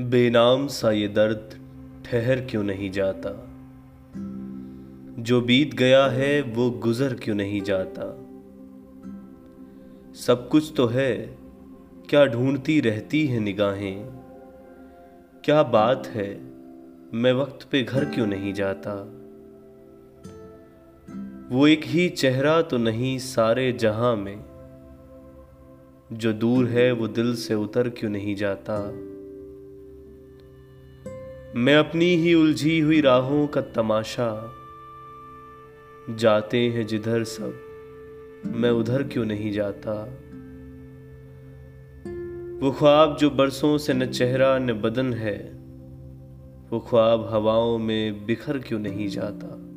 बेनाम सा ये दर्द ठहर क्यों नहीं जाता? जो बीत गया है वो गुजर क्यों नहीं जाता? सब कुछ तो है, क्या ढूंढती रहती है निगाहें? क्या बात है, मैं वक्त पे घर क्यों नहीं जाता? वो एक ही चेहरा तो नहीं सारे जहाँ में। जो दूर है वो दिल से उतर क्यों नहीं जाता? मैं अपनी ही उलझी हुई राहों का तमाशा। जाते हैं जिधर सब, मैं उधर क्यों नहीं जाता? वो ख्वाब जो बरसों से न चेहरा न बदन है, वो ख्वाब हवाओं में बिखर क्यों नहीं जाता?